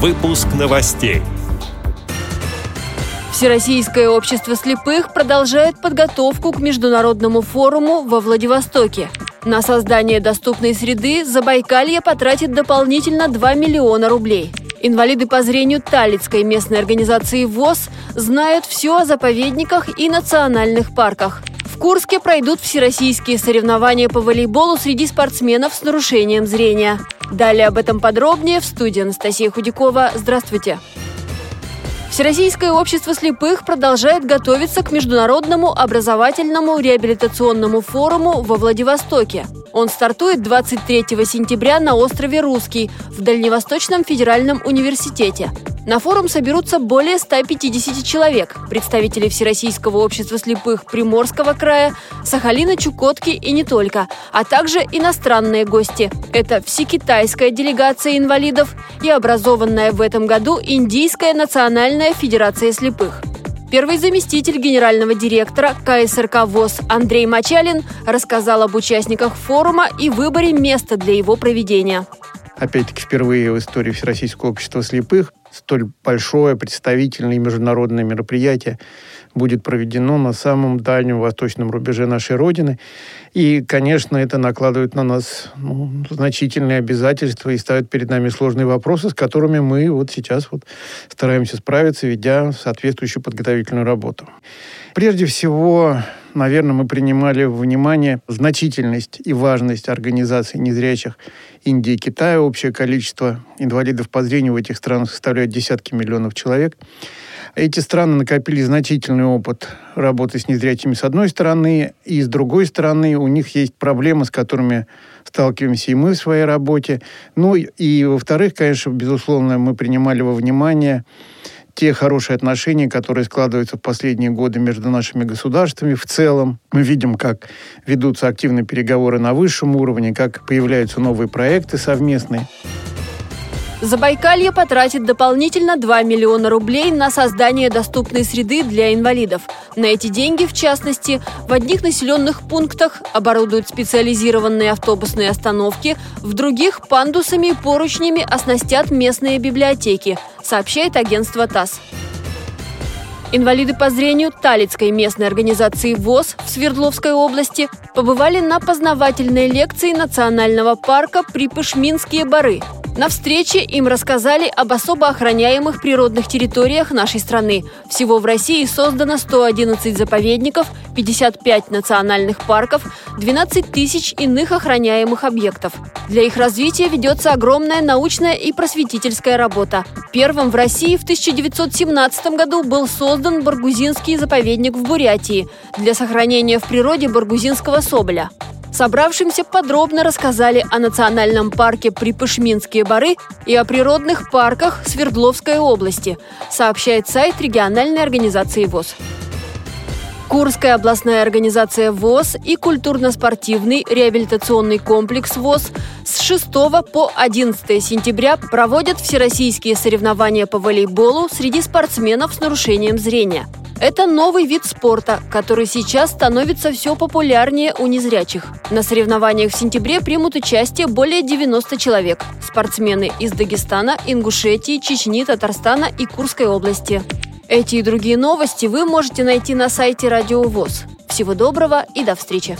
Выпуск новостей. Всероссийское общество слепых продолжает подготовку к международному форуму во Владивостоке. На создание доступной среды Забайкалье потратит дополнительно 2 миллиона рублей. Инвалиды по зрению Талицкой местной организации ВОЗ знают все о заповедниках и национальных парках. В Курске пройдут всероссийские соревнования по волейболу среди спортсменов с нарушением зрения. Далее об этом подробнее в студии Анастасия Худякова. Здравствуйте! Всероссийское общество слепых продолжает готовиться к международному образовательному реабилитационному форуму во Владивостоке. Он стартует 23 сентября на острове Русский в Дальневосточном федеральном университете. На форум соберутся более 150 человек, представители Всероссийского общества слепых Приморского края, Сахалина, Чукотки и не только, а также иностранные гости. Это всекитайская делегация инвалидов и образованная в этом году Индийская национальная федерация слепых. Первый заместитель генерального директора КСРК ВОЗ Андрей Мачалин рассказал об участниках форума и выборе места для его проведения. Опять-таки, впервые в истории Всероссийского общества слепых столь большое представительное международное мероприятие будет проведено на самом дальнем восточном рубеже нашей Родины. И, конечно, это накладывает на нас ну, значительные обязательства и ставит перед нами сложные вопросы, с которыми мы вот сейчас вот стараемся справиться, ведя соответствующую подготовительную работу. Прежде всего, наверное, мы принимали в внимание значительность и важность организации незрячих Индии и Китая. Общее количество инвалидов по зрению в этих странах составляет десятки миллионов человек. Эти страны накопили значительный опыт работы с незрячими с одной стороны, и с другой стороны у них есть проблемы, с которыми сталкиваемся и мы в своей работе. Ну и, во-вторых, конечно, безусловно, мы принимали во внимание те хорошие отношения, которые складываются в последние годы между нашими государствами в целом. Мы видим, как ведутся активные переговоры на высшем уровне, как появляются новые проекты совместные. Забайкалье потратит дополнительно 2 миллиона рублей на создание доступной среды для инвалидов. На эти деньги, в частности, в одних населенных пунктах оборудуют специализированные автобусные остановки, в других пандусами и поручнями оснастят местные библиотеки, сообщает агентство ТАСС. Инвалиды по зрению Талицкой местной организации ВОЗ в Свердловской области побывали на познавательной лекции национального парка Припышминские бары – на встрече им рассказали об особо охраняемых природных территориях нашей страны. Всего в России создано 111 заповедников, 55 национальных парков, 12 тысяч иных охраняемых объектов. Для их развития ведется огромная научная и просветительская работа. Первым в России в 1917 году был создан Баргузинский заповедник в Бурятии для сохранения в природе баргузинского соболя. Собравшимся подробно рассказали о национальном парке Припышминские бары и о природных парках Свердловской области, сообщает сайт региональной организации ВОЗ. Курская областная организация ВОЗ и культурно-спортивный реабилитационный комплекс ВОЗ с 6 по 11 сентября проводят всероссийские соревнования по волейболу среди спортсменов с нарушением зрения – это новый вид спорта, который сейчас становится все популярнее у незрячих. На соревнованиях в сентябре примут участие более 90 человек. Спортсмены из Дагестана, Ингушетии, Чечни, Татарстана и Курской области. Эти и другие новости вы можете найти на сайте Радио ВОЗ. Всего доброго и до встречи!